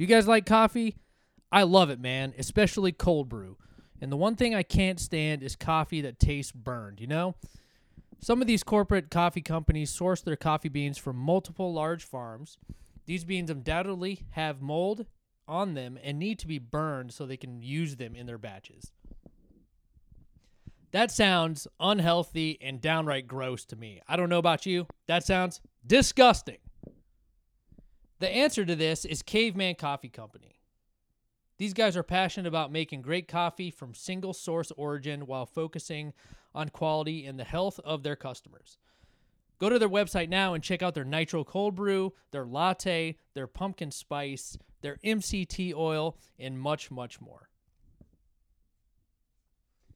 Do you guys like coffee? I love it, man, especially cold brew. And the one thing I can't stand is coffee that tastes burned, you know? Some of these corporate coffee companies source their coffee beans from multiple large farms. These beans undoubtedly have mold on them and need to be burned so they can use them in their batches. That sounds unhealthy and downright gross to me. I don't know about you. That sounds disgusting. The answer to this is Caveman Coffee Company. These guys are passionate about making great coffee from single source origin while focusing on quality and the health of their customers. Go to their website now and check out their nitro cold brew, their latte, their pumpkin spice, their MCT oil, and much, much more.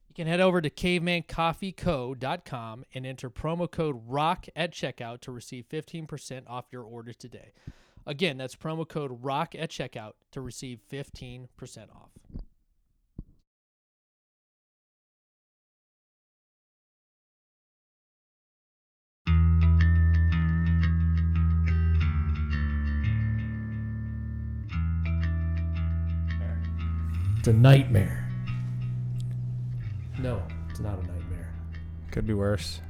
You can head over to cavemancoffeeco.com and enter promo code ROCK at checkout to receive 15% off your order today. Again, that's promo code ROCK at checkout to receive 15% off. It's a nightmare. No, it's not a nightmare. Could be worse.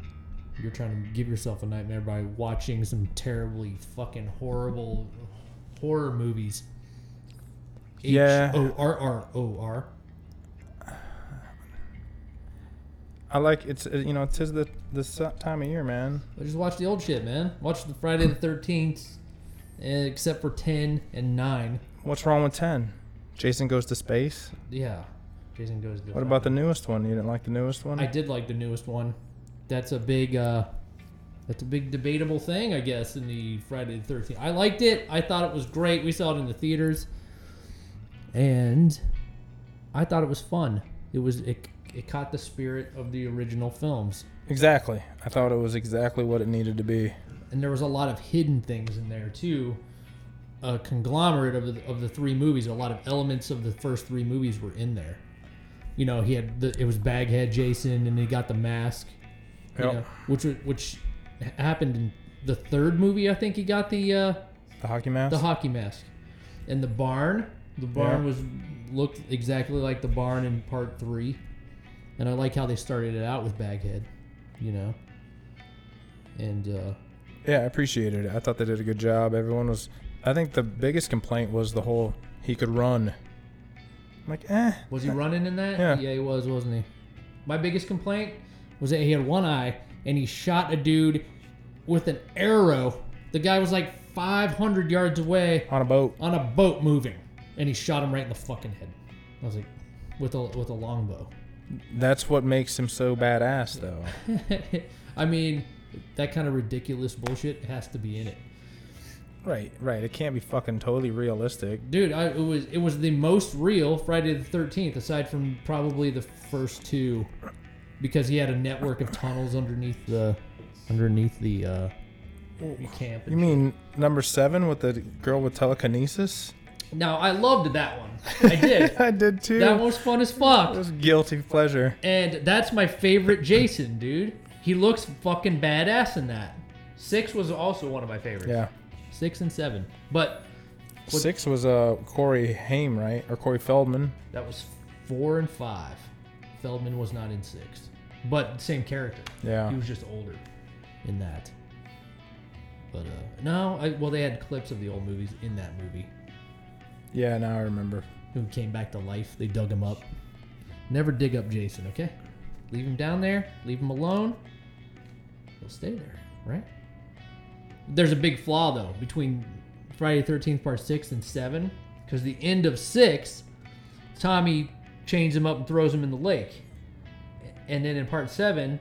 You're trying to give yourself a nightmare by watching some terribly fucking horrible horror movies. Yeah. H O R R O R. I like it's uh, you know tis the this time of year, man. But just watch the old shit, man. Watch the Friday the Thirteenth, except for ten and nine. What's wrong with ten? Jason goes to space. Yeah, Jason goes. To What about the newest one? You didn't like the newest one? I did like the newest one. That's a big. uh That's a big debatable thing, I guess, in the Friday the Thirteenth. I liked it. I thought it was great. We saw it in the theaters, and I thought it was fun. It was it. It caught the spirit of the original films, Exactly. I thought it was exactly what it needed to be. and there was a lot of hidden things in there too. A conglomerate of the, of the three movies. A lot of elements of the first three movies were in there. You know, he had the, it was Baghead Jason, and he got the mask. You Yep. know, which which happened in the third movie. I think he got the uh, The hockey mask. the hockey mask, and the barn. The barn Yeah. was looked exactly like the barn in part three, and I like how they started it out with Baghead, you know. And uh, yeah, I appreciated it. I thought they did a good job. Everyone was. I think the biggest complaint was the whole he could run. I'm like, eh. was he running in that? Yeah. yeah, he was, wasn't he? My biggest complaint was that he had one eye and he shot a dude with an arrow. The guy was like 500 yards away On a boat. on a boat moving, and he shot him right in the fucking head. I was like, with a with a longbow. That's what makes him so badass, though. I mean, that kind of ridiculous bullshit has to be in it, right, right. It can't be fucking totally realistic. dude. I, it was it was the most real Friday the Thirteenth, aside from probably the first two, because he had a network of tunnels underneath the underneath the uh, camp. You mean number seven with the girl with telekinesis? Now I loved that one. I did. I did too. that one was fun as fuck. It was guilty pleasure. And that's my favorite Jason, dude. He looks fucking badass in that. Six was also one of my favorites. Yeah. Six and seven. But What- Six was uh Corey Haim, right? Or Corey Feldman. that was four and five. Feldman was not in six. But same character. Yeah. He was just older in that. But uh no, I, well they had clips of the old movies in that movie. Yeah, now I remember. Who came back to life. They dug him up. Never dig up Jason, okay? Leave him down there, leave him alone. He'll stay there, right? There's a big flaw though between Friday the 13th part 6 and 7 because the end of 6 Tommy chains him up and throws him in the lake. And then in part 7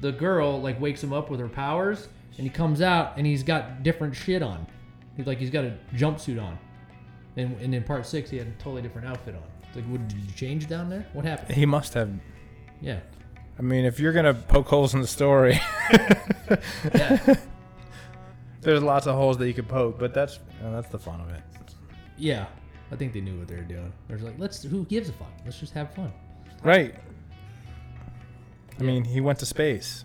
the girl like wakes him up with her powers and he comes out and he's got different shit on. He's like he's got a jumpsuit on. And, and in part 6 he had a totally different outfit on. It's like what did you change down there? What happened? He must have. Yeah. I mean, if you're gonna poke holes in the story, Yeah. there's lots of holes that you could poke. But that's that's the fun of it. Yeah, I think they knew what they were doing. They're like, let's. Who gives a fuck? Let's just have fun. Right. I mean, he went to space.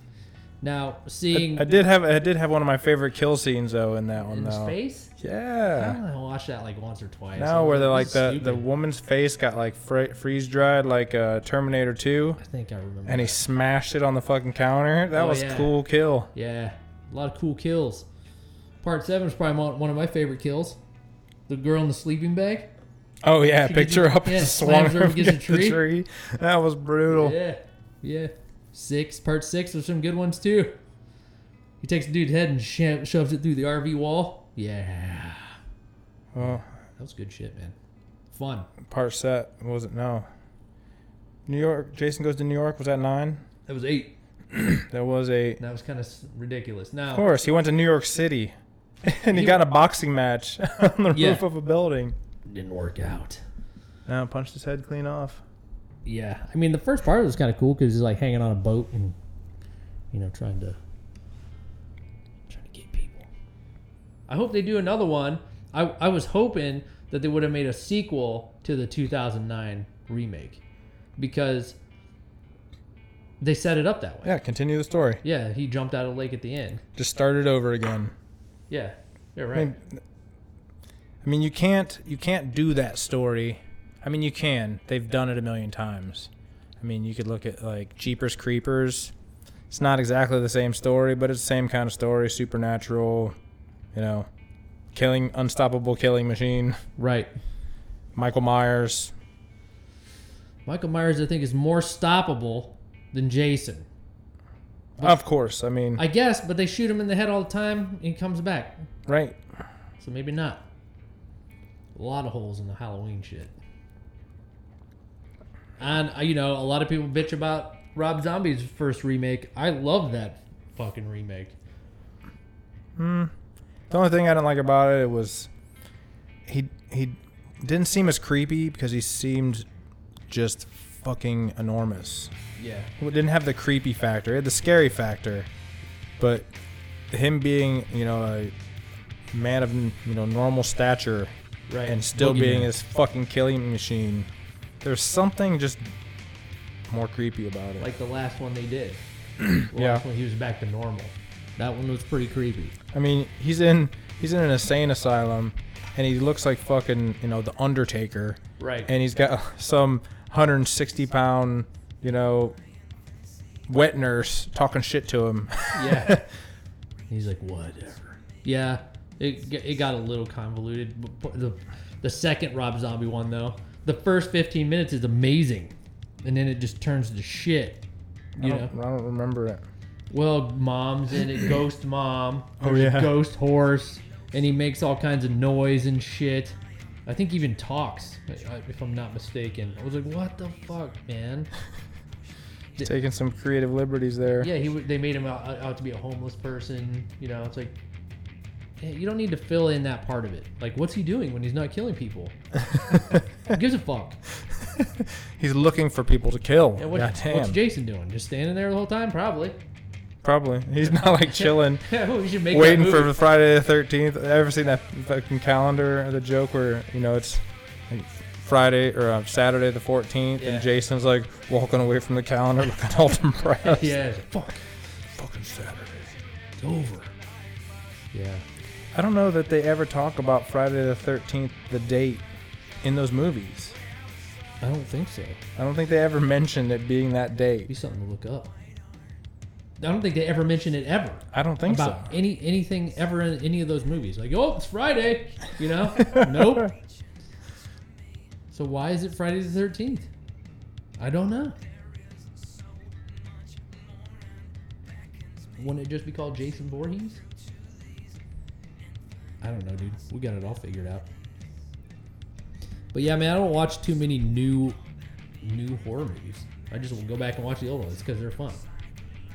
Now seeing I, I did have I did have one of my favorite kill scenes though in that one in though. space. I Yeah. I watched that like once or twice. I Now was where they're like this the is the stupid. woman's face got like fr- freeze dried like uh, Terminator 2, I think I remember. and he smashed it on the fucking counter. That Oh, was yeah. cool kill. Yeah, a lot of cool kills. Part seven is probably one of my favorite kills. The girl in the sleeping bag. Oh yeah, She picked her up yeah, swung her her against a tree. tree. That was brutal. Yeah, yeah. Six part six. There's some good ones too. He takes the dude's head and sho- shoves it through the RV wall. Yeah, Oh, that was good shit, man. Fun. part set was it? No. New York. Jason goes to New York. Was that nine? That was eight. That was eight. That was kind of ridiculous. Now, Of course, he went to New York City, and he, He- got a boxing match on the Yeah. roof of a building. Didn't work out. Now punched his head clean off. Yeah, I mean the first part was kind of cool because he's like hanging on a boat and you know trying to trying to get people. I hope they do another one. I I was hoping that they would have made a sequel to the 2009 remake because they set it up that way. Yeah, continue the story. Yeah, he jumped out of the lake at the end. Just start it over again. Yeah, you're I right. mean, I mean, you can't you can't do that story. I mean, you can. They've done it a million times. I mean, you could look at like Jeepers Creepers. It's not exactly the same story, but it's the same kind of story. Supernatural, you know, killing unstoppable killing machine. Right. Michael Myers. Michael Myers, I think, is more stoppable than Jason. Of course. I mean, I guess, but they shoot him in the head all the time and he comes back. right. So maybe not. A lot of holes in the Halloween shit. And uh, you know, a lot of people bitch about Rob Zombie's first remake. I love that fucking remake. Hmm. The only thing I didn't like about it was he he didn't seem as creepy because he seemed just fucking enormous. Yeah. It didn't have the creepy factor. It had the scary factor, but him being you know a man of you know normal stature Right. and still Boogeyman. being this fucking killing machine, there's something just more creepy about it. like the last one they did. the Yeah. last one he was back to normal. That one was pretty creepy. I mean, he's in he's in an insane asylum, and he looks like fucking you know the Undertaker. Right. and he's got some 160 pound, you know, wet nurse talking shit to him. yeah. He's like, whatever. Yeah, it, it got a little convoluted. The, the second Rob Zombie one, though, the first 15 minutes is amazing. And then it just turns to shit. I You know? don't, I don't remember it. Well, mom's in it, ghost mom. Oh, yeah. ghost horse. And he makes all kinds of noise and shit. I think he even talks, if I'm not mistaken. I was like, what the fuck, man? Taking some creative liberties there. Yeah, he they made him out, out to be a homeless person. You know, it's like you don't need to fill in that part of it. Like, what's he doing when he's not killing people? Who gives a fuck? He's looking for people to kill. Yeah, what, what's. Jason doing? Just standing there the whole time? Probably. Probably. He's not like chilling, Yeah, we should make waiting for. Friday the 13th. Ever seen that fucking calendar, the joke where, you know, it's Friday or uh, Saturday the 14th, Yeah. and Jason's like walking away from the calendar looking all depressed. yeah, fuck, Fucking Saturday. it's over. Yeah. I don't know that they ever talk about Friday the 13th, the date, in those movies. I don't think so. I don't think they ever mentioned it being that date. Be something to look up. I don't think they ever mention it ever I don't think about so. any anything ever in any of those movies. Like, oh, it's Friday, you know? nope. So why is it Friday the thirteenth? I don't know. Wouldn't it just be called Jason Voorhees? I don't know, dude. We got it all figured out. But yeah, man, I don't watch too many new new horror movies. I just go back and watch the old ones because they're fun.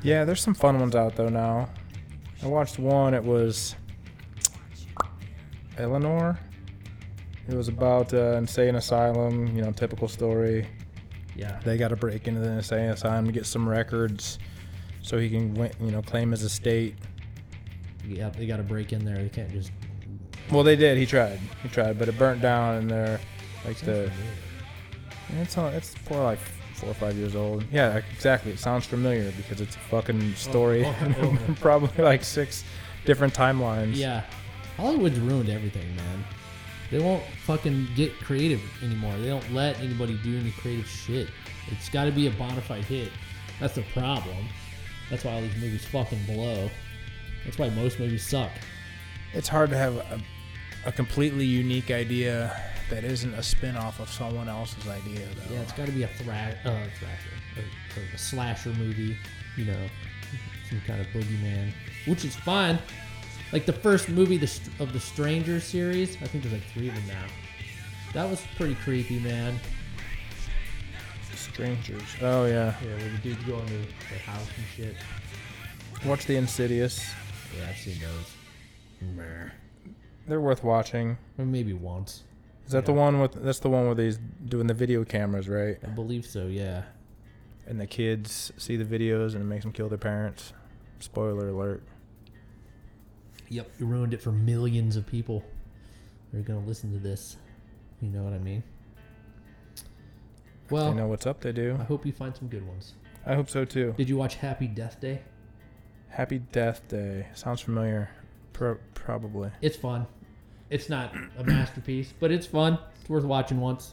Yeah, there's some fun ones out though now. I watched one. It was Eleanor. It was about uh, insane asylum. You know, typical story. Yeah. They got to break into the insane asylum to get some records, so he can you know claim his estate. Yeah, they got to break in there. They can't just. Well, they did. He tried. He tried, but it burnt down, and they're like the it's on, it's for like four or five years old. Yeah, exactly. It sounds familiar because it's a fucking oh, story. over and over. Probably like six different timelines. Yeah. Hollywood's ruined everything, man. They won't fucking get creative anymore. They don't let anybody do any creative shit. It's got to be a bona fide hit. That's the problem. That's why all these movies fucking blow. That's why most movies suck. It's hard to have a, a completely unique idea that isn't a spin off of someone else's idea, though. Yeah, it's got to be a thrash, uh, thrasher, a, a slasher movie. You know, some kind of boogeyman, which is fine. Like the first movie the, of the Stranger series, I think there's like three of them now. That was pretty creepy, man. Strangers. Oh, yeah. Yeah, where the dudes go into the house and shit. Watch The Insidious. Yeah, I've seen those. Meh. They're worth watching. Or maybe once. Is that the one with? That's the one where they's doing the video cameras, right? I believe so, yeah. And the kids see the videos and it makes them kill their parents. Spoiler alert. Yep. You ruined it for millions of people. They're going to listen to this. You know what I mean? Well they know what's up. They do. I hope you find some good ones. I hope so too. Did you watch Happy Death Day? Happy Death Day. Sounds familiar. Pro- probably. It's fun. It's not a masterpiece, but it's fun. It's worth watching once.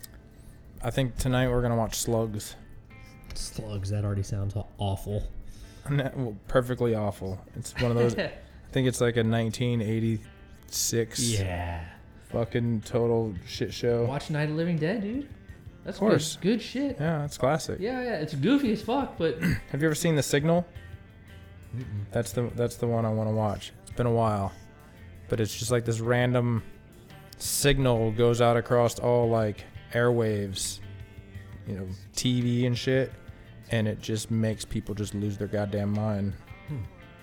I think tonight we're gonna watch Slugs. Slugs, that already sounds aw- awful. Well, Perfectly awful. It's one of those. I think it's like a 1986 yeah. fucking total shit show. Watch Night of Living Dead, dude. That's Of course. Good, good shit. Yeah, it's classic. Yeah, yeah. It's goofy as fuck, but Have you ever seen The Signal? That's the that's the one I want to watch. It's been a while, but it's just like this random signal goes out across all like airwaves, you know, TV and shit, and it just makes people just lose their goddamn mind, Hmm.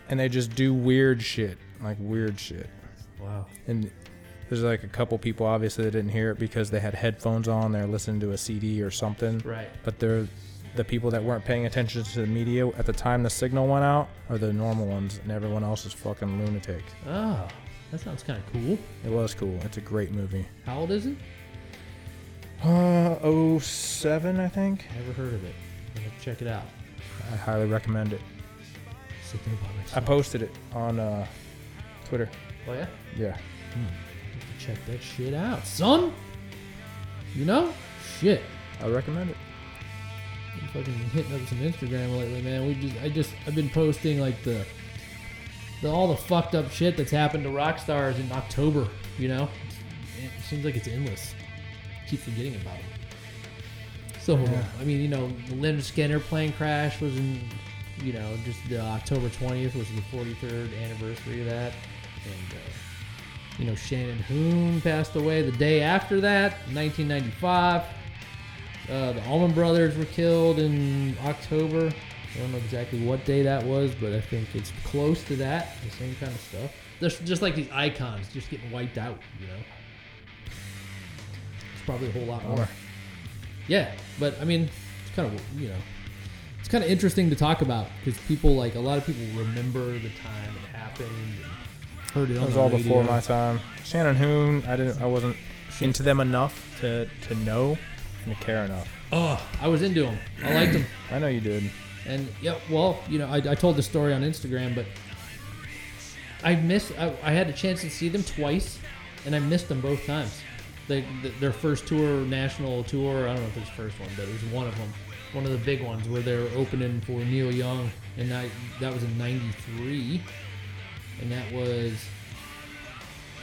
and they just do weird shit, like weird shit, wow. and. There's like a couple people obviously that didn't hear it because they had headphones on. They're listening to a CD or something Right. but they're the people that weren't paying attention to the media at the time the signal went out are the normal ones and everyone else is fucking lunatic. Oh, that sounds kind of cool. it was cool it's a great movie How old is it? uh 07 i think Never heard of it. I'm gonna check it out. i highly recommend it Sit there by i posted it on uh twitter Oh yeah. yeah Have to check that shit out, son. You know, shit. i recommend it I'm fucking hitting up some Instagram lately, man. We just, I just, I've been posting like the, the all the fucked up shit that's happened to rock stars in October. You know, it seems like it's endless. Keep forgetting about it. So, Yeah. I mean, you know, the Lynyrd Skynyrd plane crash was in, you know, just the October 20th was the 43rd anniversary of that, and uh, you know, Shannon Hoon passed away the day after that, 1995. Uh, the Allman Brothers were killed in October. I don't know exactly what day that was, but I think it's close to that. The same kind of stuff. There's just like these icons just getting wiped out, you know. It's probably a whole lot more. More. Yeah, but I mean, it's kind of you know, it's kind of interesting to talk about because people like a lot of people remember the time it happened and heard it it was the all radio. before my time shannon hoon i didn't i wasn't into them enough to to know and to care enough Oh, I was into them. I liked them. i know you did And yeah, well, you know, I, I told the story on Instagram, but I missed. I, I had a chance to see them twice, and I missed them both times. They, th their first tour, national tour. I don't know if it was the first one, but it was one of them, one of the big ones where they were opening for Neil Young, and I, that was in '93, and that was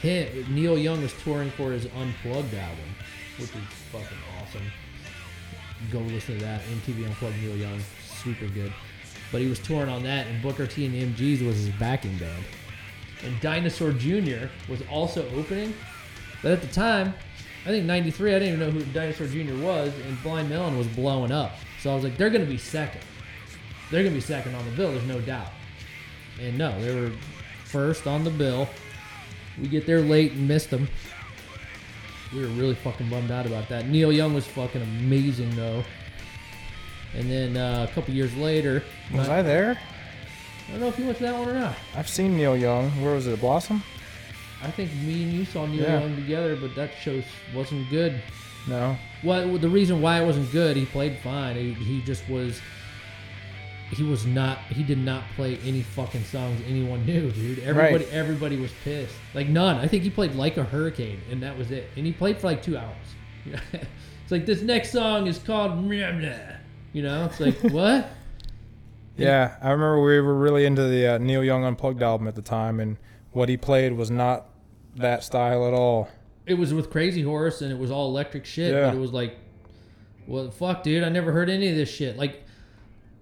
him. Neil Young was touring for his Unplugged album, which is fucking awesome go listen to that. MTV Unplugged Neil Young, super good. But he was touring on that, and Booker T and the MGs was his backing band. And Dinosaur Jr. was also opening. But at the time, I think 93, I didn't even know who Dinosaur Jr. was, and Blind Melon was blowing up. So I was like, they're going to be second. They're going to be second on the bill, there's no doubt. And no, they were first on the bill. We get there late and missed them. We were really fucking bummed out about that. Neil Young was fucking amazing though. And then uh, a couple years later, was not- i there I don't know if you went to that one or not. i've seen neil young where was it a blossom I think me and you saw Neil Yeah. Young together, but that show wasn't good. No. Well, the reason why it wasn't good, he played fine. He, he just was. He was not. He did not play any fucking songs anyone knew, dude. Everybody, Right. everybody was pissed. Like none. I think he played like a hurricane, and that was it. And he played for like two hours. it's like this next song is called. Meh, meh. You know, it's like what? Yeah, I remember we were really into the uh, Neil Young Unplugged album at the time, and what he played was not that style at all. It was with Crazy Horse, and it was all electric shit. Yeah. But it was like, what well, fuck, dude. I never heard any of this shit. Like,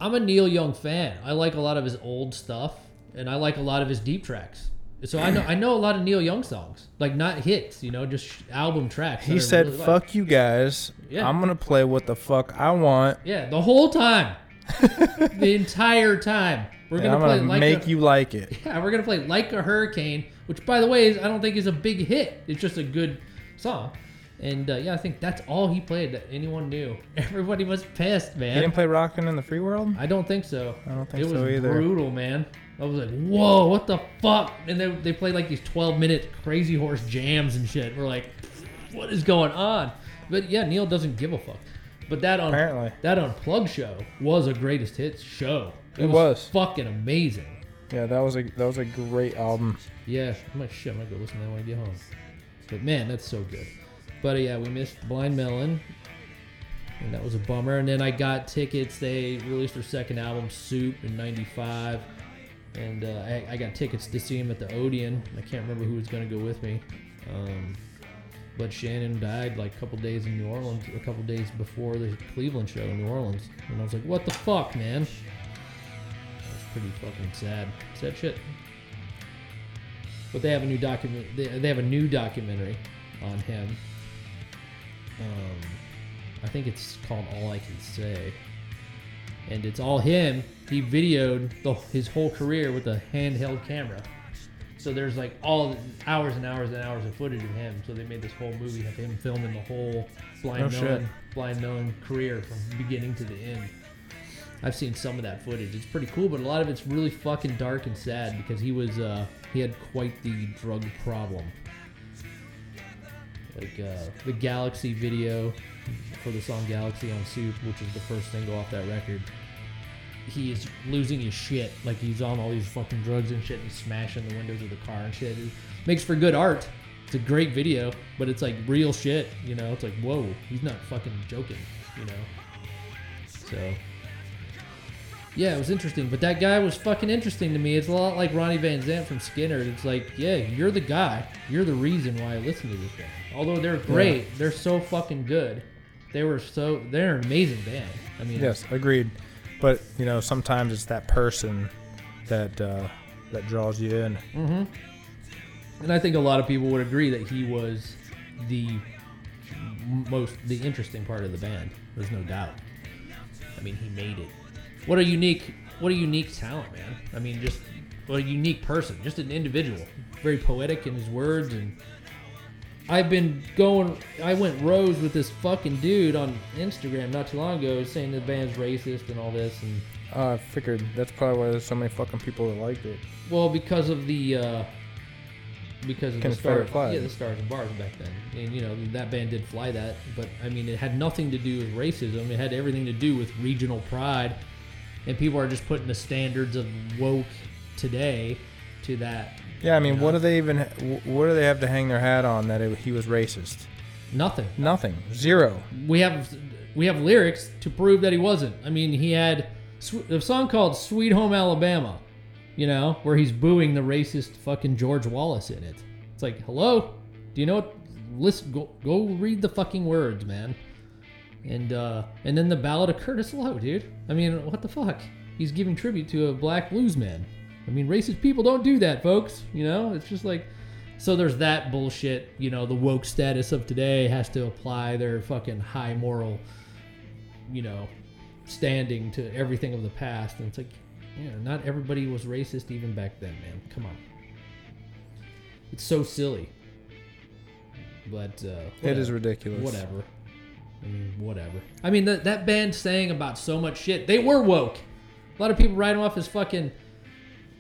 I'm a Neil Young fan. I like a lot of his old stuff, and I like a lot of his deep tracks. So I know I know a lot of Neil Young songs, like not hits, you know, just album tracks. He said, really like. "Fuck you guys. Yeah. I'm gonna play what the fuck I want. Yeah, the whole time, the entire time. We're gonna I'm play gonna like make a, you like it." Yeah, we're gonna play like a hurricane, which by the way is I don't think is a big hit. It's just a good song, and uh, yeah, I think that's all he played that anyone knew. Everybody was pissed, man. He didn't play "Rockin' in the Free World." I don't think so. I don't think it was so either. brutal, man. I was like, whoa, what the fuck? And they they played like these twelve minute Crazy Horse jams and shit. We're like, what is going on? But yeah, Neil doesn't give a fuck. But that on Apparently. that unplugged show was a greatest hits show. It was. fucking amazing. Yeah, that was a that was a great album. Yeah, I might shit. I might go listen to that when I get home. But man, that's so good. But uh, yeah, we missed Blind Melon, and that was a bummer. And then I got tickets. They released their second album, Soup, in '95, and uh, I, I got tickets to see him at the Odeon. I can't remember who was going to go with me. Um, but Shannon died like a couple days in New Orleans, a couple days before the Cleveland show in New Orleans, and I was like, "What the fuck, man?" That was pretty fucking sad. Sad shit. But they have a new document. They, they have a new documentary on him. Um, I think it's called All I Can Say, and it's all him. He videoed the, his whole career with a handheld camera. So there's like all hours and hours and hours of footage of him. So they made this whole movie of him filming the whole blind Oh, shit. Blind Melon career from beginning to the end. I've seen some of that footage. It's pretty cool, but a lot of it's really fucking dark and sad because he was uh, he had quite the drug problem. Like uh, the Galaxie video for the song Galaxie on Soup, which is the first single off that record. He is losing his shit. Like he's on all these fucking drugs and shit. And smashing the windows of the car and shit. It makes for good art. It's a great video, but it's like real shit. You know, it's like whoa, he's not fucking joking. You know, so yeah, it was interesting. But that guy was fucking interesting to me. It's a lot like Ronnie Van Zant from Skynyrd. It's like, yeah, you're the guy. You're the reason why I listen to this band. Although they're great, they're so fucking good. They were so they're an amazing band. I mean, Yes, agreed. But you know, sometimes it's that person that uh, that draws you in. hmm And I think a lot of people would agree that he was the most the interesting part of the band. There's no doubt. I mean, he made it. What a unique, what a unique talent, man. I mean, just what a unique person, just an individual. Very poetic in his words, and I've been going. I went rose with this fucking dude on Instagram not too long ago, saying the band's racist and all this, and Uh, I figured that's probably why there's so many fucking people that liked it. Well, because of the uh, because of the Confederate stars, flag. yeah, the stars and bars back then, and you know that band did fly that, but I mean it had nothing to do with racism. It had everything to do with regional pride, and people are just putting the standards of woke today to that. Yeah, I mean, what do they even? What do they have to hang their hat on that it, he was racist? Nothing. Nothing. Zero. We have we have lyrics to prove that he wasn't. I mean, he had a song called "Sweet Home Alabama," you know, where he's booing the racist fucking George Wallace in it. It's like, hello, do you know what? Listen, go go read the fucking words, man. And uh, and then the Ballad of Curtis Loew, dude. I mean, what the fuck? He's giving tribute to a black blues man. I mean, racist people don't do that, folks. You know, it's just like. So there's that bullshit. You know, the woke status of today has to apply their fucking high moral, you know, standing to everything of the past. And it's like, yeah, not everybody was racist even back then, man. Come on. It's so silly. But uh, It is ridiculous. Whatever. I mean, whatever. I mean, that that band sang about so much shit. They were woke. A lot of people write them off as fucking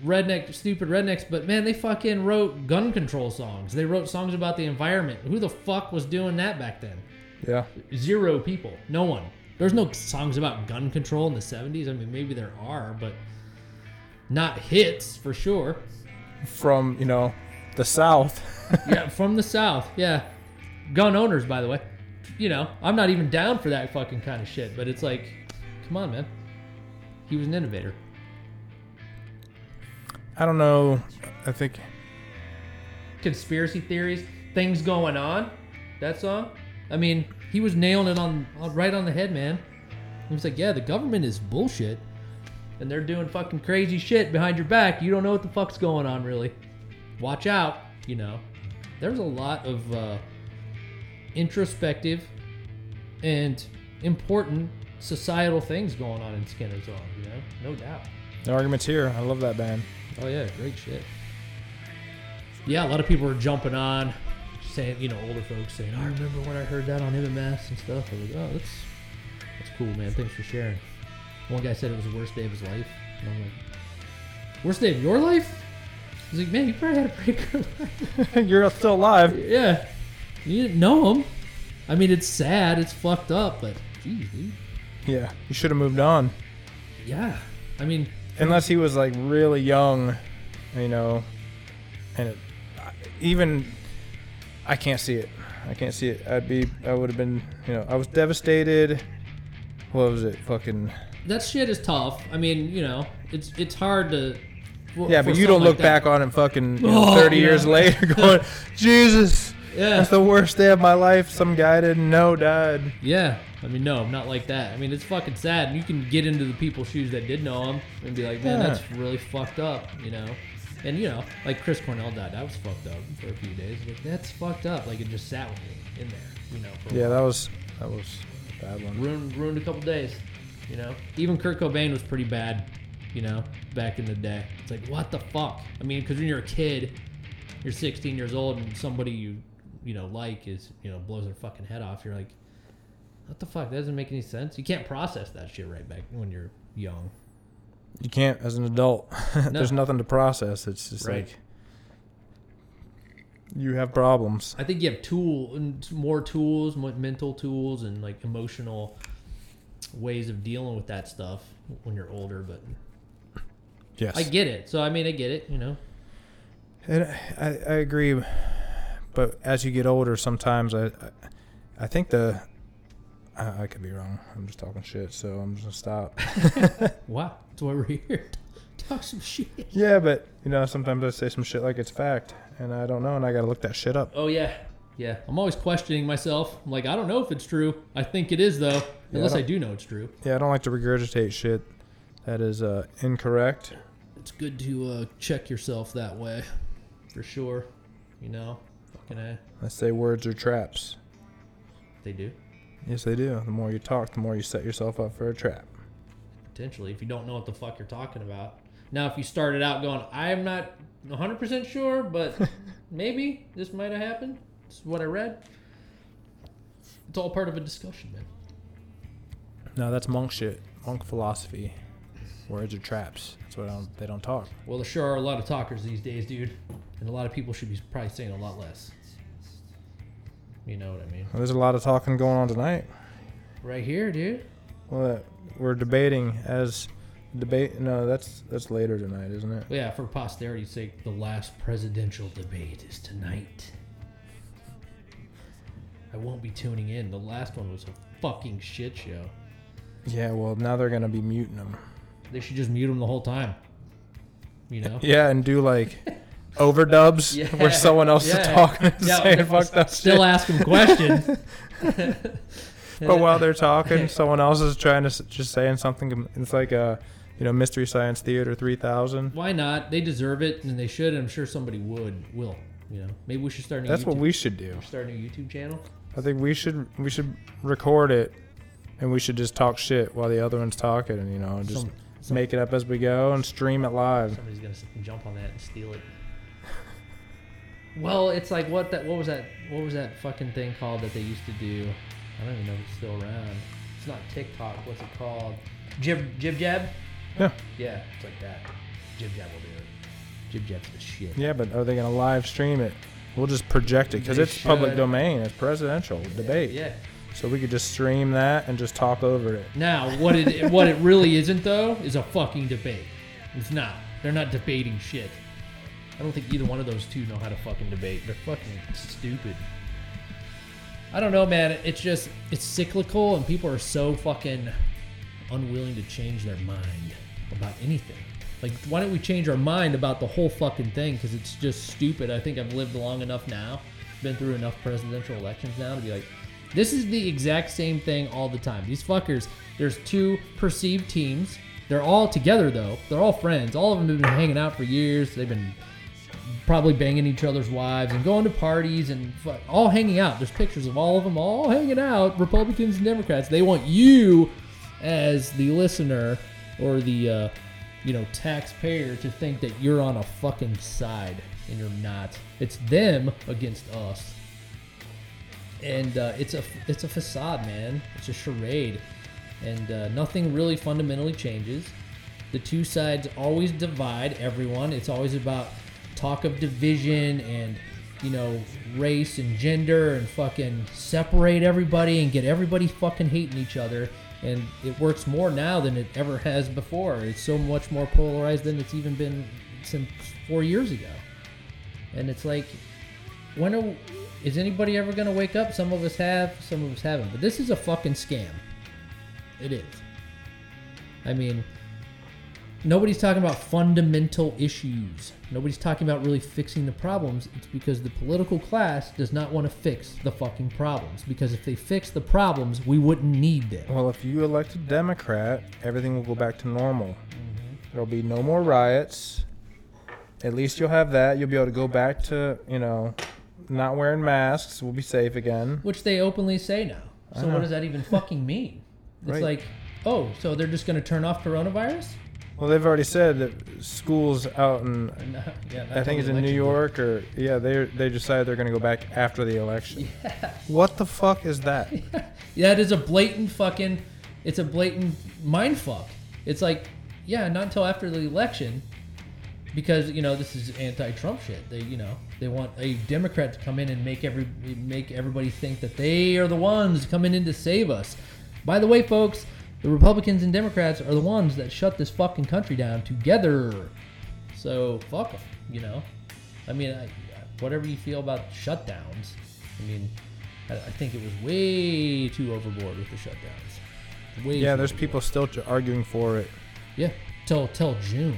redneck, stupid rednecks, but man, they fucking wrote gun control songs. They wrote songs about the environment. Who the fuck was doing that back then? Yeah. Zero people. No one. There's no songs about gun control in the 70s. I mean, maybe there are, but not hits for sure. From you know, the South. yeah, from the South. Yeah. Gun owners, by the way. You know, I'm not even down for that fucking kind of shit, but it's like, come on, man. He was an innovator. I don't know. I think Conspiracy theories, things going on. That song. I mean, he was nailing it on, right on the head, man. He was like, yeah, the government is bullshit, and they're doing fucking crazy shit behind your back. You don't know what the fuck's going on, really. Watch out, you know. There's a lot of uh, introspective and important societal things going on in Skynyrd songs, you know, no doubt. the argument's here. I love that band. Oh yeah, great shit. Yeah, a lot of people were jumping on, saying, you know, older folks saying, "I remember when I heard that on MMS and stuff." I was like, "Oh, that's that's cool, man. Thanks for sharing." One guy said it was the worst day of his life, and I'm like, "Worst day of your life?" He's like, "Man, you probably had a pretty good life." You're still alive. yeah, you didn't know him. I mean, it's sad, it's fucked up, but geez, dude. Yeah. You should have moved on. Yeah, I mean, Unless he was like really young, you know, and it, even I can't see it. I can't see it. I'd be. I would have been. You know, I was devastated. What was it? Fucking. that shit is tough. I mean, you know, it's it's hard to. Yeah, but you don't look like back on it fucking you know, Oh, 30 yeah. years later going, Jesus, Yeah. that's the worst day of my life. Some guy I didn't know died. Yeah, I mean, no, I'm not like that. I mean, it's fucking sad. And you can get into the people's shoes that did know him and be like, man, Yeah. that's really fucked up, you know? And, you know, like Chris Cornell died. That was fucked up for a few days. Like, that's fucked up. Like, it just sat with me in there, you know? For Yeah, while. that was that was a bad one. ruined, ruined a couple days, you know? Even Kurt Cobain was pretty bad, you know, back in the day. It's like, what the fuck? I mean, because when you're a kid, you're 16 years old and somebody you, you know, like is, you know, blows their fucking head off, you're like, what the fuck? That doesn't make any sense. You can't process that shit right back when you're young. You can't as an adult. There's nothing to process. It's just Right. like you have problems. I think you have tool and more tools, more mental tools, and like emotional ways of dealing with that stuff when you're older. But Yes. I get it. So I mean, I get it. You know. And I, I agree, but as you get older, sometimes I, I, I think the, I, I could be wrong. I'm just talking shit, so I'm just gonna stop. Wow, that's why we're here. Talk some shit. yeah, but you know, sometimes I say some shit like it's fact, and I don't know, and I gotta look that shit up. Oh yeah, yeah. I'm always questioning myself. I'm like, I don't know if it's true. I think it is though, unless I, don't- do know it's true. Yeah, I don't like to regurgitate shit that is uh, incorrect. It's good to uh, check yourself that way, for sure. You know, fucking a, I say words are traps. they do Yes, they do. The more you talk, the more you set yourself up for a trap. potentially if you don't know what the fuck you're talking about. Now, if you started out going, I am not 100% sure, but maybe this might have happened. This is what I read. It's all part of a discussion, man. No, that's monk shit. Monk philosophy. Words are traps. That's what I don't, they don't talk. Well, there sure are a lot of talkers these days, dude. And a lot of people should be probably saying a lot less. You know what I mean? Well, there's a lot of talking going on tonight. Right here, dude. Well, we're debating as debate. No, that's that's later tonight, isn't it? Yeah, for posterity's sake, the last presidential debate is tonight. I won't be tuning in. The last one was a fucking shit show. Yeah. Well, now they're gonna be muting them. They should just mute him the whole time. You know? Yeah, and do like overdubs Yeah, where someone else yeah. is talking and Yeah, saying fucked up Still shit. ask him questions. But while they're talking, someone else is trying to just saying something. Um, it's like a, you know, Mystery Science Theater 3000. Why not? They deserve it, and they should. And I'm sure somebody would, will. You know, maybe we should start. A That's YouTube, what we should do. start a new YouTube channel. I think we should we should record it, and we should just talk shit while the other one's talking, and you know, just some- make it up as we go and stream it live. Somebody's gonna jump on that and steal it. Well, it's like what that what was that what was that fucking thing called that they used to do? I don't even know if it's still around. It's not TikTok. What's it called? Jib Jib Jab. Yeah. Yeah, it's like that. Jib Jab will do it. Jib Jab's the shit. Yeah, but are they gonna live stream it? We'll just project it because it's public domain. It's presidential debate. Yeah. So we could just stream that and just talk over it. Now, what it what it really isn't though is a fucking debate. It's not. They're not debating shit. I don't think either one of those two know how to fucking debate. They're fucking stupid. I don't know, man. It's just it's cyclical, and people are so fucking unwilling to change their mind about anything. Like, why don't we change our mind about the whole fucking thing? Because it's just stupid. I think I've lived long enough now, been through enough presidential elections now to be like, this is the exact same thing all the time. These fuckers, there's two perceived teams. They're all together though. They're all friends. All of them have been hanging out for years. They've been probably banging each other's wives and going to parties and all hanging out. There's pictures of all of them all hanging out, Republicans and Democrats. They want you as the listener or the uh, you know taxpayer to think that you're on a fucking side and you're not. It's them against us and uh, it's a it's a facade, man. It's a charade, and uh, nothing really fundamentally changes. The two sides always divide everyone. It's always about talk of division and you know race and gender and fucking separate everybody and get everybody fucking hating each other. And it works more now than it ever has before. It's so much more polarized than it's even been since four years ago. And it's like, when are, is anybody ever going to wake up? Some of us have, some of us haven't. But this is a fucking scam. It is. I mean, nobody's talking about fundamental issues. Nobody's talking about really fixing the problems. It's because the political class does not want to fix the fucking problems. Because if they fix the problems, we wouldn't need them. Well, if you elect a Democrat, everything will go back to normal. Mm-hmm. There'll be no more riots. At least you'll have that. You'll be able to go back to, you know, not wearing masks. We'll be safe again. Which they openly say now. So what does that even fucking mean? It's Right. like, oh, so they're just going to turn off coronavirus? Well, they've already said that schools out in, yeah, I think it's in New. York or yeah, they they decided they're going to go back after the election. What the fuck is that? Yeah, it is a blatant fucking. It's a blatant mind fuck. It's like, yeah, not until after the election, because you know this is anti-Trump shit. They, you know, they want a Democrat to come in and make every make everybody think that they are the ones coming in to save us. By the way, folks, the Republicans and Democrats are the ones that shut this fucking country down together. So fuck them, you know. I mean, I, whatever you feel about shutdowns, I mean, I, I think it was way too overboard with the shutdowns. Way Yeah, there's overboard. people still arguing for it. Yeah, till till June,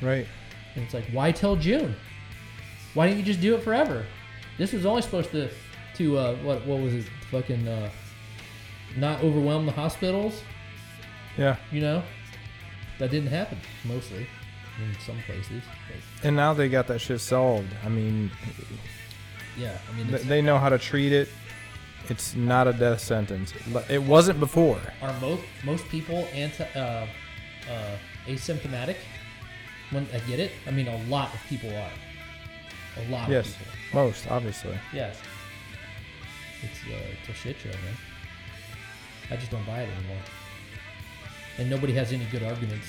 Right. And it's like, why till June? Why didn't you just do it forever? This was only supposed to to uh, what what was it? Fucking uh, not overwhelm the hospitals. Yeah. You know, that didn't happen mostly in some places. But And now they got that shit solved. I mean, yeah, I mean, th- they know how to treat it. It's not a death sentence. It wasn't before. are most most people anti uh, uh, asymptomatic when I get it? I mean, a lot of people are. A lot Yes. of people. Most, obviously. Yes. It's, uh, it's a shit show, man. I just don't buy it anymore. And nobody has any good arguments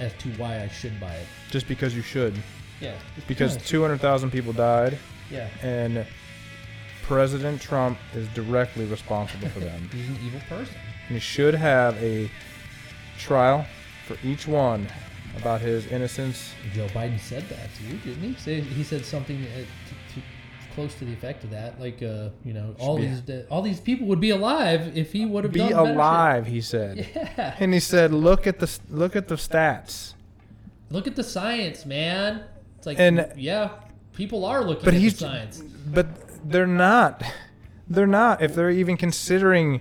as to why I should buy it. Just because you should. Yeah. Because 200,000 people died, Yeah. and President Trump is directly responsible for them. He's an evil person. And he should have a trial for each one about his innocence. Joe Biden said that to you, didn't he? Say, he said something uh, to, to, close to the effect of that, like uh, you know, all be- these de- all these people would be alive if he would have Be done better shit. alive, he said. Yeah. And he said, "Look at the look at the stats." Look at the science, man. It's like, And- yeah, people are looking But at he's the science. but they're not. They're not. If they're even considering,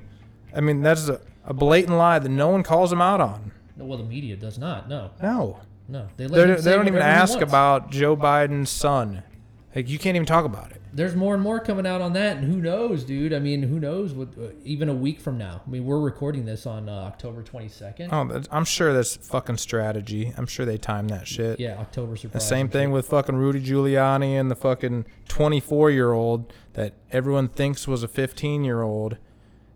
I mean, that's a, a blatant lie that no one calls them out on. Well, the media does not. No, No, no. They him they don't even ask wants. about Joe Biden's son. Like you can't even talk about it. There's more and more coming out on that, and who knows, dude? I mean, who knows? What uh, even a week from now? I mean, we're recording this on uh, October 22nd. Oh, I'm sure that's fucking strategy. I'm sure they time that shit. Yeah, October surprise. The same thing with fucking Rudy Giuliani and the fucking 24 year old that everyone thinks was a 15 year old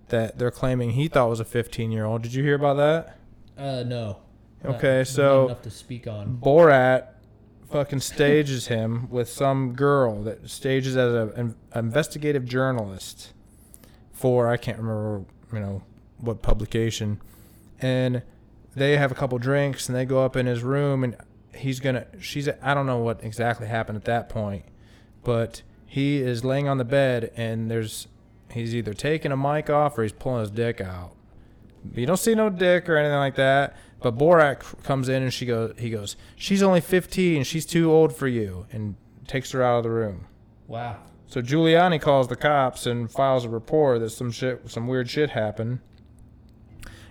that they're claiming he thought was a 15 year old. Did you hear about that? Uh, no. Okay, not so- enough to speak on. Borat fucking stages him with some girl that stages as an investigative journalist for I can't remember you know, what publication. And they have a couple drinks and they go up in his room and he's gonna. She's. I don't know what exactly happened at that point, but he is laying on the bed and there's. He's either taking a mic off or he's pulling his dick out. You don't see no dick or anything like that. But Borat comes in and she goes. He goes. She's only 15. She's too old for you, and takes her out of the room. Wow. So Giuliani calls the cops and files a report that some shit, some weird shit happened.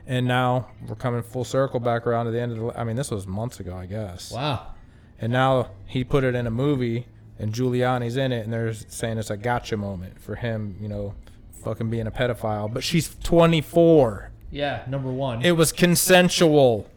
And now we're coming full circle back around to the end of the. I mean, this was months ago, I guess. Wow. And now he put it in a movie, and Giuliani's in it, and they're saying it's a gotcha moment for him, you know, fucking being a pedophile. But she's 24. Yeah. Number one. It was consensual.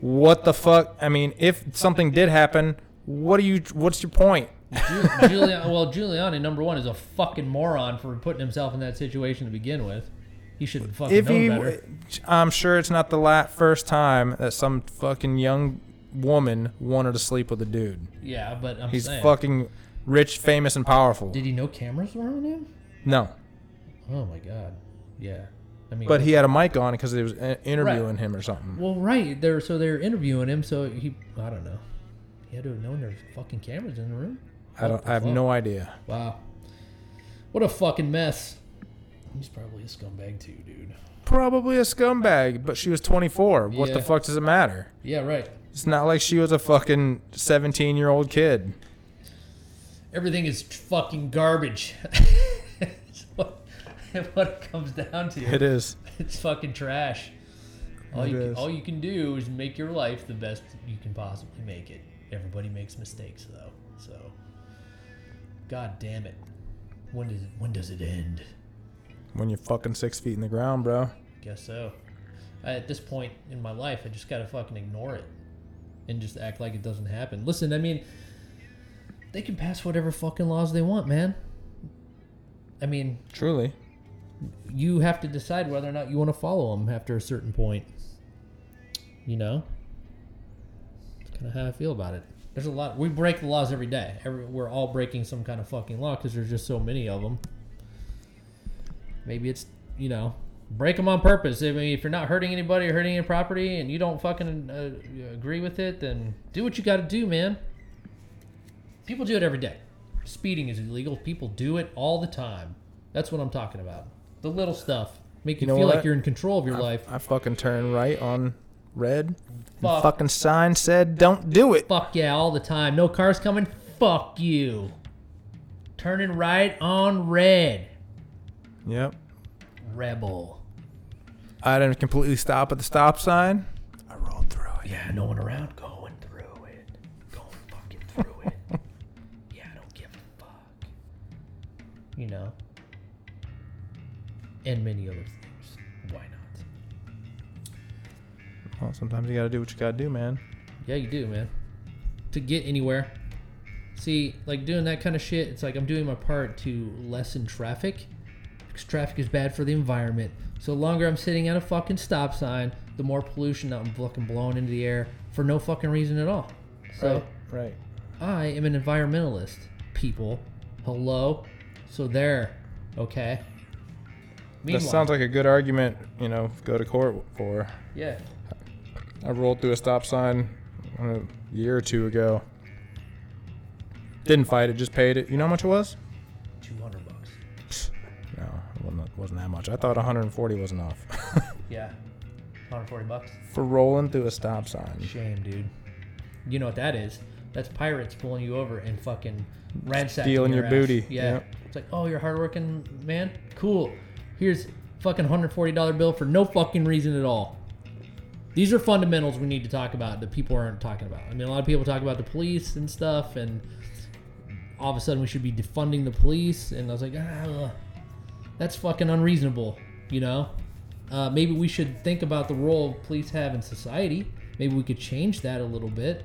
What the fuck? I mean, if something did happen, what do you? What's your point? Giuliani, well, Giuliani, number one, is a fucking moron for putting himself in that situation to begin with. He should fucking if known he, better. I'm sure it's not the la- first time that some fucking young woman wanted to sleep with a dude. Yeah, but I'm He's saying. fucking rich, famous, and powerful. Did he know cameras were on him? no, Oh my god. Yeah. I mean. but he had a mic on because they was interviewing him or something. Well, right. They're so they're interviewing him. So he, I don't know. He had to have known there's fucking cameras in the room. I don't. I have fuck? no idea. Wow. What a fucking mess. He's probably a scumbag too, dude. Probably a scumbag, but she was 24. What the fuck does it matter? Yeah, right. It's not like she was a fucking 17 year old kid. Everything is fucking garbage. What it comes down to. It is. It's fucking trash. All It you, can, all you can do is make your life the best you can possibly make it. Everybody makes mistakes though. So God damn it. When does it when does it end? When you're fucking six feet in the ground, bro. Guess so. I, at this point in my life, I just gotta fucking ignore it and just act like it doesn't happen. Listen, I mean, they can pass whatever fucking laws they want, man. I mean, Truly. You have to decide whether or not you want to follow them after a certain point. You know, that's kind of how I feel about it. There's a lot. We break the laws every day. Every, we're all breaking some kind of fucking law because there's just so many of them. Maybe it's you know break them on purpose. I mean, if you're not hurting anybody or hurting any property and you don't fucking uh, agree with it, then do what you got to do, man. People do it every day. Speeding is illegal. People do it all the time. That's what I'm talking about. The little stuff make you, You know feel like what? you're in control of your life. I fucking turned right on red. And Fuck. fucking sign said don't do it. Fuck yeah, all the time. No cars coming. Fuck you. Turning right on red. Yep. Rebel. I didn't completely stop at the stop sign. I rolled through it. Yeah, no one around. Going And many other things. Why not? Well, sometimes you gotta do what you gotta do, man. Yeah, you do, man. To get anywhere. See, like doing that kind of shit, it's like I'm doing my part to lessen traffic. Because traffic is bad for the environment. So the longer I'm sitting at a fucking stop sign, the more pollution that I'm fucking blowing into the air for no fucking reason at all. So right. I am an environmentalist, people. Hello? So there. Okay. That sounds like a good argument, you know, go to court for. yeah. I rolled through a stop sign a year or two ago. Didn't fight it, just paid it. You know how much it was? 200 bucks. No, it wasn't, wasn't that much. I thought 140 was enough Yeah. 140 bucks. for rolling through a stop sign. Shame, dude. You know what that is? That's pirates pulling you over and fucking ransacking Stealing your ass. booty. Yeah. Yep. It's like, oh, you're a hardworking man. Cool. Here's fucking hundred forty dollar bill for no fucking reason at all. These are fundamentals we need to talk about that people aren't talking about. I mean, a lot of people talk about the police and stuff, and all of a sudden we should be defunding the police. And I was like, ah, that's fucking unreasonable. You know, uh, maybe we should think about the role police have in society. Maybe we could change that a little bit.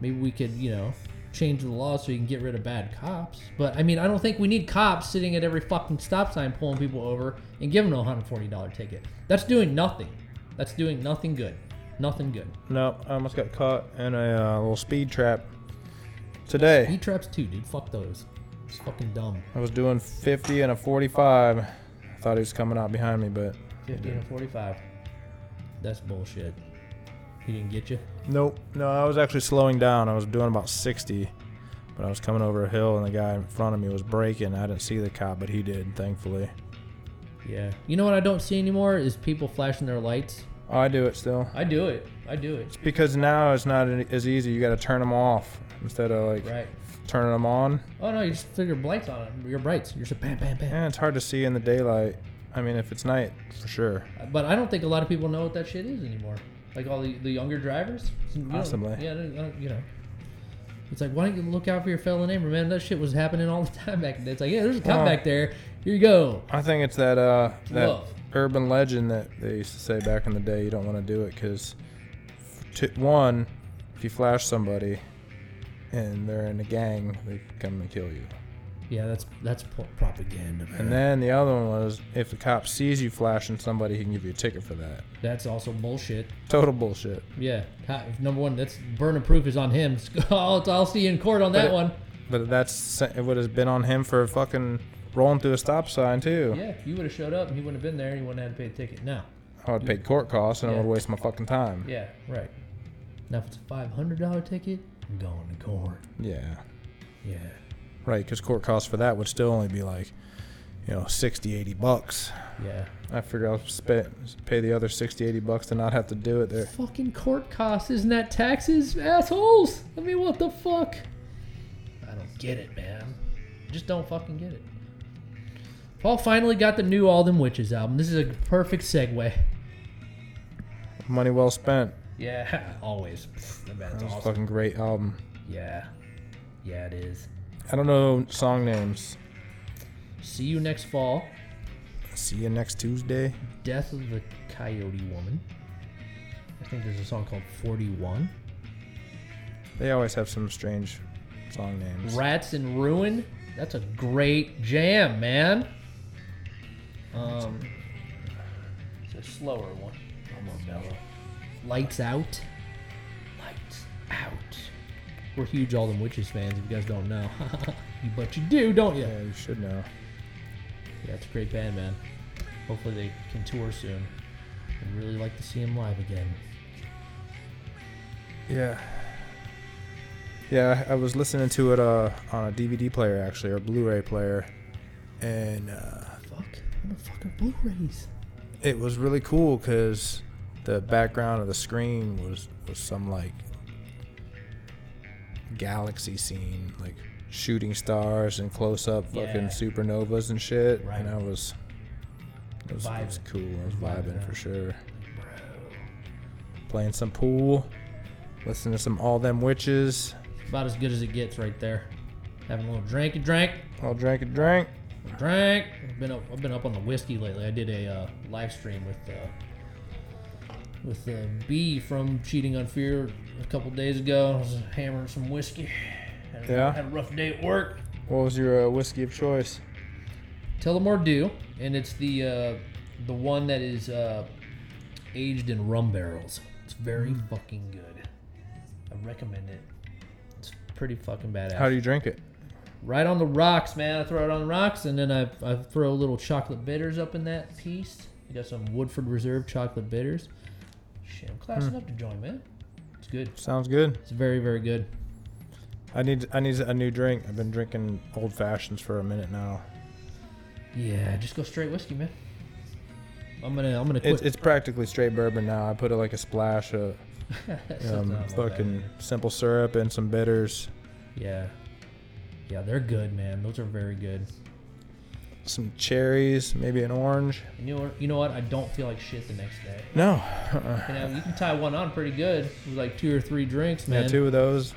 Maybe we could, you know, change the law so you can get rid of bad cops. But I mean, I don't think we need cops sitting at every fucking stop sign pulling people over and giving them a hundred forty dollar ticket. That's doing nothing. That's doing nothing good. Nothing good. No, I almost got caught in a uh, little speed trap today. Speed traps too, dude. Fuck those. It's fucking dumb. I was doing 50 and a 45. I thought he was coming out behind me, but 50 and a 45. That's bullshit. He didn't get you? Nope. No, I was actually slowing down. I was doing about 60, but I was coming over a hill and the guy in front of me was braking. I didn't see the cop, but he did, thankfully. Yeah. You know what I don't see anymore is people flashing their lights. Oh, I do it still. I do it. I do it. It's because now it's not as easy. You got to turn them off instead of like Right. turning them on. Oh no, you just figure brights on it. Your brights. You're just bam, bam, bam. Yeah, it's hard to see in the daylight. I mean, if it's night, for sure. But I don't think a lot of people know what that shit is anymore. Like all the, the younger drivers. You don't- Possibly. Yeah, you know. It's like, why don't you look out for your fellow neighbor, man? That shit was happening all the time back then. It's like, yeah, there's a cop Well- back there. Here you go. I think it's that uh that Love. urban legend that they used to say back in the day. You don't want to do it because, one, if you flash somebody, and they're in a gang, they come and kill you. Yeah, that's that's pro- propaganda, man. And then the other one was if the cop sees you flashing somebody, he can give you a ticket for that. that's also bullshit. Total bullshit. Yeah, cop- number one, that's burden of proof is on him. I'll, I'll see you in court on that it- one. But that's it would have been on him for fucking rolling through a stop sign too. Yeah, you would have showed up and he wouldn't have been there, and he wouldn't have had to pay the ticket. Now, I would pay court costs and I Yeah. would waste my fucking time. yeah, right. Now, if it's a five hundred dollar ticket, I'm going to court. Yeah. Yeah. Right, because court costs for that would still only be like, you know, 60, 80 bucks. Yeah. I figure I'll sp- pay the other 60, 80 bucks to not have to do it there. Fucking court costs, isn't that taxes, assholes? I mean, what the fuck? I don't get it, man. Just don't fucking get it. Paul finally got the new All Them Witches album. This is a perfect segue. Money well spent. Yeah, always. That band's was a awesome. fucking great album. Yeah. Yeah, it is. I don't know song names. See you next fall. See you next Tuesday. Death of the Coyote Woman. I think there's a song called 41. They always have some strange song names. Rats in Ruin. That's a great jam, man. Um, it's a slower one. more mellow. Lights Out. Lights Out. We're huge All Them Witches fans. If you guys don't know, but you do, don't you? Yeah, you should know. Yeah, it's a great band, man. Hopefully they can tour soon. I'd really like to see them live again. Yeah. Yeah, I was listening to it uh, on a DVD player actually, or Blu-ray player, and uh, Fuck. What the fuck are Blu-rays? it was really cool because the background of the screen was was some like galaxy scene, like shooting stars and close up fucking Yeah. supernovas and shit. Right. And I was it was, it was cool. I was Vibing out. for sure. Bro. Playing some pool, listening to some All Them Witches. About as good as it gets right there. Having a little drink and drink. All drank and drank. Drink. I've been up, I've been up on the whiskey lately. I did a uh, live stream with uh, with uh, B from Cheating on Fear a couple days ago. I was hammering some whiskey. Had a, Yeah? Had a rough day at work. What was your uh, whiskey of choice? Tullamore Dew, and it's the uh, the one that is uh, aged in rum barrels. It's very Mm. fucking good. I recommend it. It's pretty fucking badass. How do you drink it? right on the rocks, man. I throw it on the rocks, and then I, I throw a little chocolate bitters up in that piece. I got some Woodford Reserve chocolate bitters. Shit, I'm classing up to join, man. It's good. Sounds good. It's very, very good. I need I need a new drink. I've been drinking old fashions for a minute now. Yeah, just go straight whiskey, man. I'm gonna, I'm gonna quit. It's, it's practically straight bourbon now. I put a, like a splash of um, like that. fucking simple syrup and some bitters, Yeah. Yeah, they're good, man. Those are very good. Some cherries, maybe an orange. You know, what- you know what? I don't feel like shit the next day. No, uh-uh. You know, you can tie one on pretty good with like two or three drinks, man. yeah, two of those.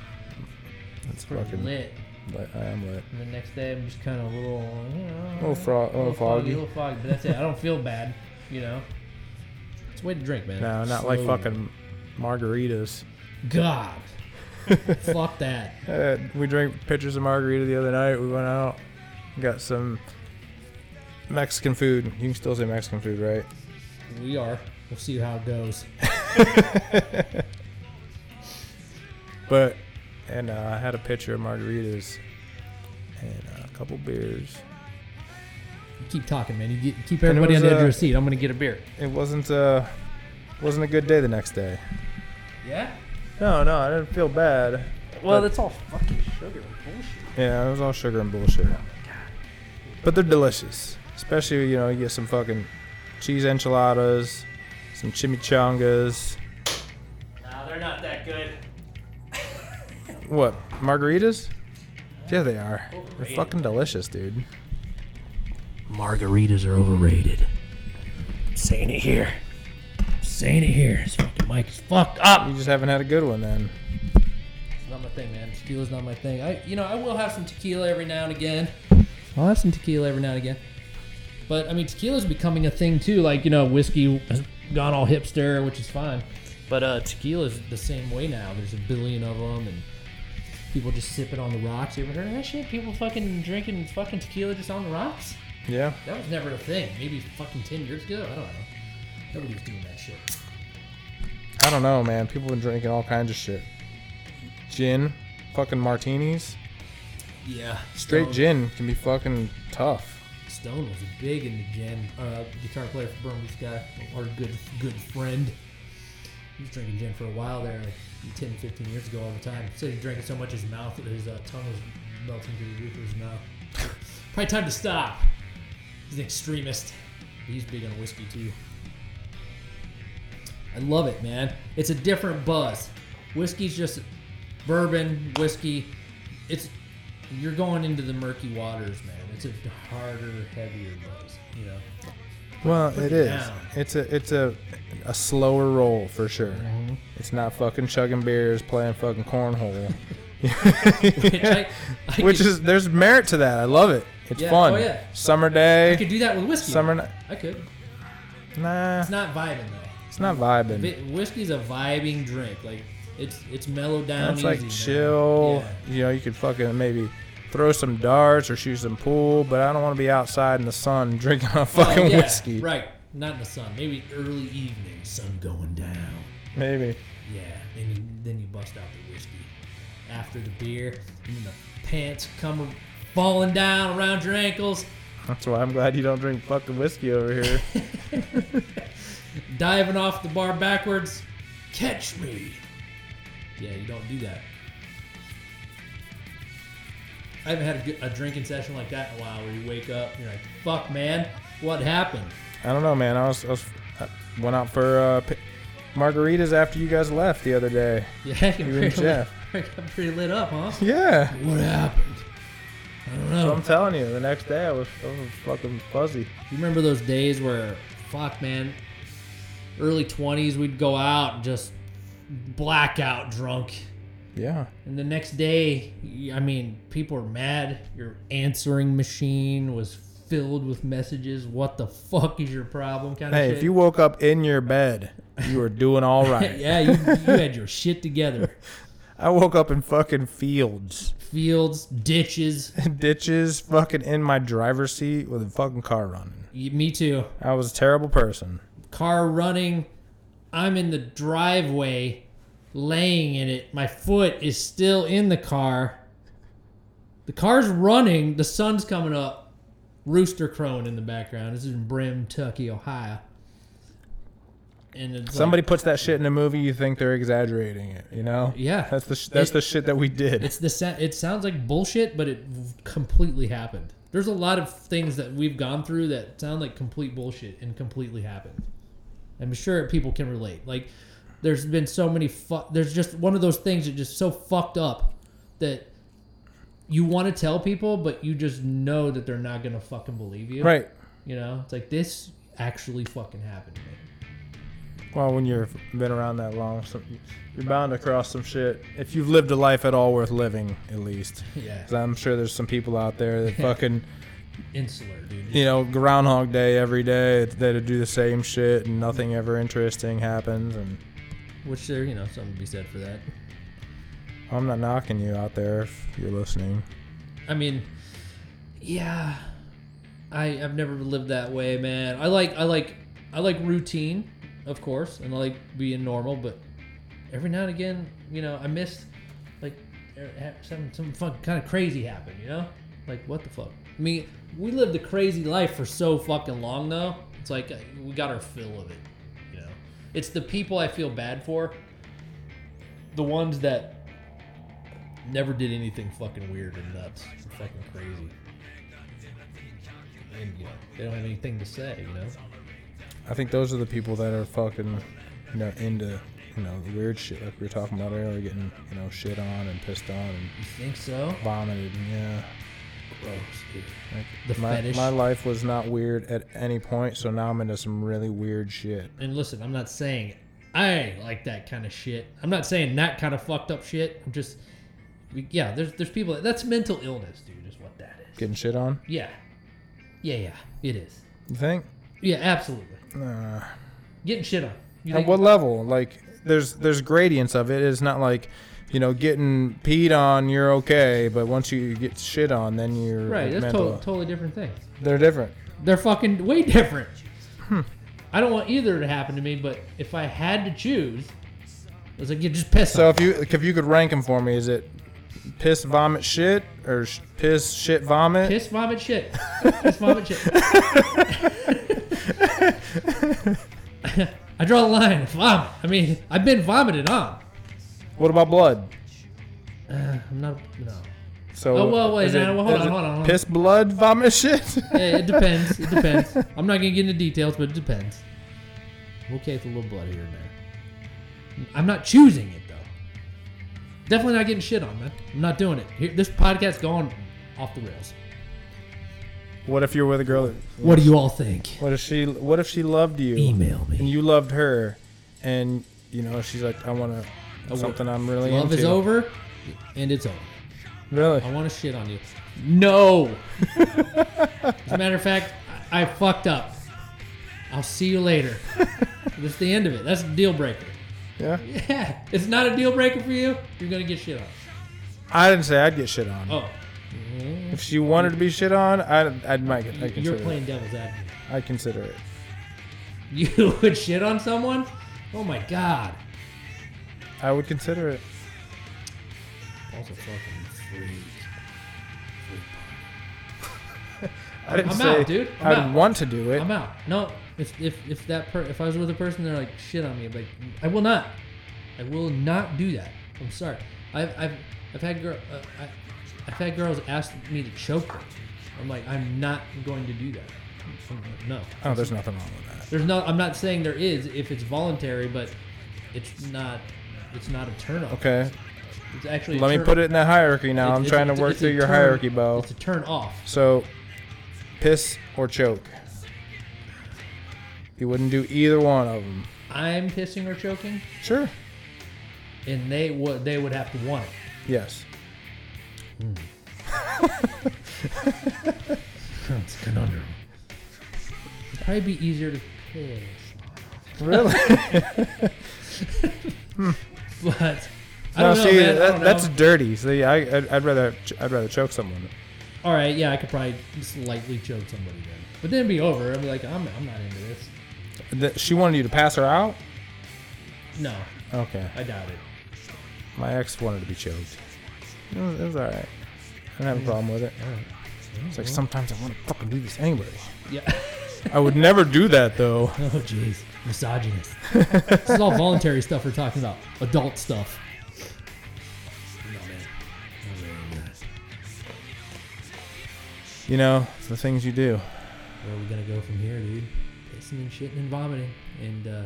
That's Pretty fucking lit. lit. I am lit. And the next day, I'm just kind of a little, you know, Little fro- little foggy. a little foggy. But that's it. I don't feel bad, you know. It's a way to drink, man. No, not like fucking margaritas. God. Fuck that. Uh, we drank pitchers of margarita the other night. We went out, got some Mexican food. You can still say Mexican food, right? We are. We'll see how it goes. But and uh, I had a pitcher of margaritas and a couple beers. keep talking, man. You get, keep everybody on the edge of uh, your seat. I'm gonna get a beer. It wasn't uh wasn't a good day the next day. Yeah. No, no, I didn't feel bad. Well, that's all fucking sugar and bullshit. Yeah, it was all sugar and bullshit. But they're delicious. Especially, you know, you get some fucking cheese enchiladas, some chimichangas. Nah, they're not that good. What, margaritas? Yeah, they are. They're fucking delicious, dude. Margaritas are overrated. I'm saying it here. I'm saying it here. This fucking mic is fucked up. You just haven't had a good one then. It's not my thing, man. Tequila's not my thing. I, you know, I will have some tequila every now and again. I'll have some tequila every now and again. But I mean, tequila's becoming a thing too. Like you know, whiskey has gone all hipster, which is fine. But uh, tequila's the same way now. There's a billion of them, and people just sip it on the rocks. You ever heard of that shit? People fucking drinking fucking tequila just on the rocks? Yeah. That was never a thing. Maybe fucking ten years ago. I don't know. Nobody was doing that shit. I don't know, man. People been drinking all kinds of shit. Gin, fucking martinis. Yeah. Straight Stone- gin can be fucking tough. Stone was big in the gin. Uh, guitar player for Burmese guy, our good good friend. He was drinking gin for a while there, like 10, 15 years ago all the time. Said he drank it so much his mouth, his uh, tongue was melting through the roof of his mouth. Probably time to stop. He's an extremist. He's big on whiskey too. I love it, man. It's a different buzz. Whiskey's just bourbon, whiskey. It's you're going into the murky waters, man. It's a harder, heavier buzz. You know. Well, it it is. down. It's a it's a a slower roll for sure. Mm-hmm. It's not fucking chugging beers, playing fucking cornhole. Which, I, I Which could, is there's merit to that. I love it. It's Yeah, fun. oh, yeah. Summer day. I could do that with whiskey. summer night. I could. Nah, It's not vibing though. it's not vibing. Vi- Whiskey's a vibing drink. Like it's it's mellowed down. It's like chill. Yeah. You know, you could fucking maybe throw some darts or shoot some pool, but I don't want to be outside in the sun drinking a fucking yeah, whiskey. Right. Not in the sun. Maybe early evening, sun going down. Maybe. Yeah. Then you then you bust out the whiskey after the beer, and the pants come falling down around your ankles. That's why I'm glad you don't drink fucking whiskey over here. diving off the bar backwards. Catch me. Yeah, you don't do that. I haven't had a, good- a drinking session like that in a while where you wake up and you're like, fuck, man, what happened? I don't know, man. I was, I was I went out for uh, pi- margaritas after you guys left the other day. Yeah, You and Jeff. I got pretty lit up, huh? Yeah. What happened? I don't So know. I'm telling you, the next day I was, I was fucking fuzzy. You remember those days where, fuck, man, early 20s, we'd go out and just blackout drunk. Yeah. And the next day, I mean, people were mad. Your answering machine was filled with messages. What the fuck is your problem? Kind of Hey, shit. if you woke up in your bed, you were doing all right. yeah, you, you had your shit together. I woke up in fucking fields, Fields, ditches. ditches, fucking in my driver's seat with a fucking car running. Me too. I was a terrible person. Car running. I'm in the driveway, laying in it. My foot is still in the car. The car's running. The sun's coming up. Rooster crowing in the background. This is in Brim, Tucky, Ohio. And it's like- Somebody puts that shit in a movie, you think they're exaggerating it. You know? yeah, That's the sh- that's It- the shit that we did. it's the sa- it sounds like bullshit, but it completely happened. There's a lot of things that we've gone through that sound like complete bullshit and completely happened. I'm sure people can relate. Like, there's been so many. Fu- there's just one of those things that just so fucked up that you want to tell people, but you just know that they're not gonna fucking believe you. Right. You know, it's like this actually fucking happened to me. Well, when you've been around that long, so you're bound to cross some shit. If you've lived a life at all worth living, at least. Yeah, I'm sure there's some people out there that fucking, insular, dude. you know, Groundhog Day every day. They do the same shit and nothing ever interesting happens. And Which there, you know, something to be said for that. I'm not knocking you out there if you're listening. I mean, yeah, I I've never lived that way, man. I like I like I like routine, of course, and I like being normal, but every now and again, you know, I miss like er, ha- some some fun kind of crazy happen, you know, like what the fuck. I mean, we lived a crazy life for so fucking long, though. It's like uh, we got our fill of it. It's the people I feel bad for. The ones that never did anything fucking weird and nuts, or fucking crazy, and you know they don't have anything to say. You know, I think those are the people that are fucking, you know, into, you know, the weird shit like we were talking about earlier, getting, you know, shit on and pissed on and you think so? vomited. And, yeah. Like, The my, fetish. my life was not weird at any point, so now I'm into some really weird shit. And listen, I'm not saying I like that kind of shit. I'm not saying that kind of fucked up shit. I'm just, yeah. There's there's people that, that's mental illness, dude. Is what that is. Getting shit on? Yeah, yeah, yeah. It is. You think? Yeah, absolutely. Uh, Getting shit on. You at what level? Like, there's there's gradients of it. It's not like, you know, getting peed on, you're okay, but once you get shit on, then you're right? That's to- totally different things. They're different. They're fucking way different. Hmm. I don't want either to happen to me, but if I had to choose, I was like, you just piss. So if you if you could rank them for me, is it piss, vomit, shit, or sh- piss, shit, vomit? piss, vomit, shit. Piss, vomit, shit. I draw the line. Vomit. I mean, I've been vomited on. What about blood? Uh, I'm not. No. So Oh, well, wait, is no, well, hold is on, it hold on, hold on. Piss, blood, vomit, shit. Yeah, it depends. It depends. I'm not gonna get into details, but it depends. I'm okay with a little blood here and there. I'm not choosing it though. Definitely not getting shit on, man. I'm not doing it. Here, this podcast's going off the rails. what if you're with a girl? That, What do you all think? What if she? What if she loved you Email me. and you loved her, and you know she's like, I want to something I'm really Love into. is over, and it's over. Really? I want to shit on you. No. As a matter of fact, I, I fucked up. I'll see you later. That's the end of it. That's a deal breaker. Yeah. Yeah, it's not a deal breaker for you. You're gonna get shit on. I didn't say I'd get shit on. Oh, If she wanted to be shit on, I'd, I'd make it. I'd you're consider playing it. devil's advocate. I'd consider it. You would shit on someone? Oh my god. I would consider it. Also fucking freak. I didn't I'm say out, dude. I'm I'd out. want to do it. I'm out. No, if if if that per- if I was with a person, they're like shit on me. I'm like, I will not. I will not do that. I'm sorry. I've I've I've had girl uh, I, I've had girls ask me to choke them. I'm like, I'm not going to do that. Like, no. Oh, there's nothing wrong with that. There's no. I'm not saying there is if it's voluntary, but it's not. It's not a turn off. Okay. It's actually. Let me put it in that hierarchy now. it's- I'm it's- trying it's- to work it's a through your turn- hierarchy, Bo. It's a turn off. So, piss or choke. You wouldn't do either one of them. I'm pissing or choking, Sure. and they would they would have to want it. Yes. Hmm. It's a conundrum. It'd probably be easier to piss, Really? Hmm. But I no, don't know, see, man. I don't that's know. dirty. See, I, I'd, I'd rather, I'd rather choke someone. all right. Yeah, I could probably slightly choke somebody then, but then it'd be over. I'd be like, I'm I'm not into this. That she wanted you to pass her out. No, Okay. I doubt it. My ex wanted to be choked. It was, it was all right. I didn't have a problem with it. It's like sometimes I want to fucking do this anyway. Yeah. I would never do that though. Oh, jeez. Misogynist. this is all voluntary stuff we're talking about. Adult stuff. No, man. No, man. You know the things you do. Where are we going to go from here, dude? Pissing and shitting and vomiting. And, uh...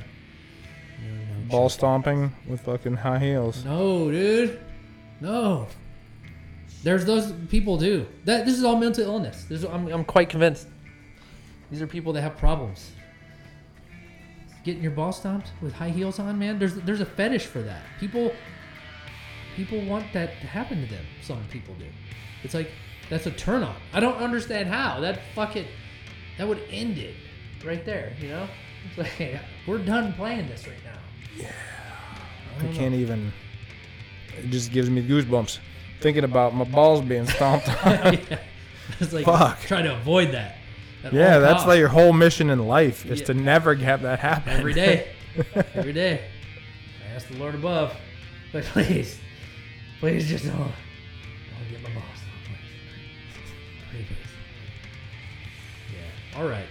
You know, no Ball stomping with fucking high heels. No, dude. No. There's those people do That this is all mental illness. This is, I'm, I'm quite convinced. These are people that have problems. Getting your ball stomped with high heels on, man. There's there's a fetish for that. People people want that to happen to them. Some people do. It's like that's a turn on. I don't understand how. That fuck it that would end it right there, you know? It's like we're done playing this right now. Yeah, I know. can't even. It just gives me goosebumps thinking about my balls being stomped on. yeah. It's like Fuck. try to avoid that. Yeah, that's costs. like your whole mission in life is Yeah. to never have that happen. every day. every day. I ask the Lord above, but please, please just don't, don't get my balls. stomped, Please, please, please. All right.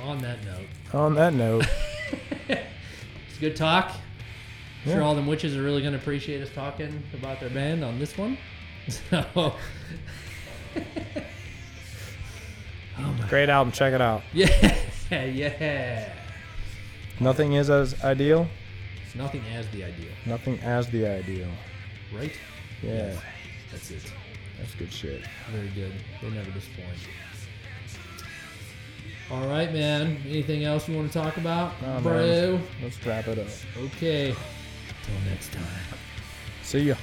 Well, on that note, On that note, it's a good talk. I'm Sure, all them witches are really going to appreciate us talking about their band on this one. So, great album. Check it out. yeah, yeah. Nothing is as ideal. It's nothing as the ideal, Nothing as the ideal. right? Yeah, That's it. that's good shit. Very good. They never disappoint. All right, man. Anything else you want to talk about, No, bro? man. Let's wrap it up. Okay. Till next time. See ya.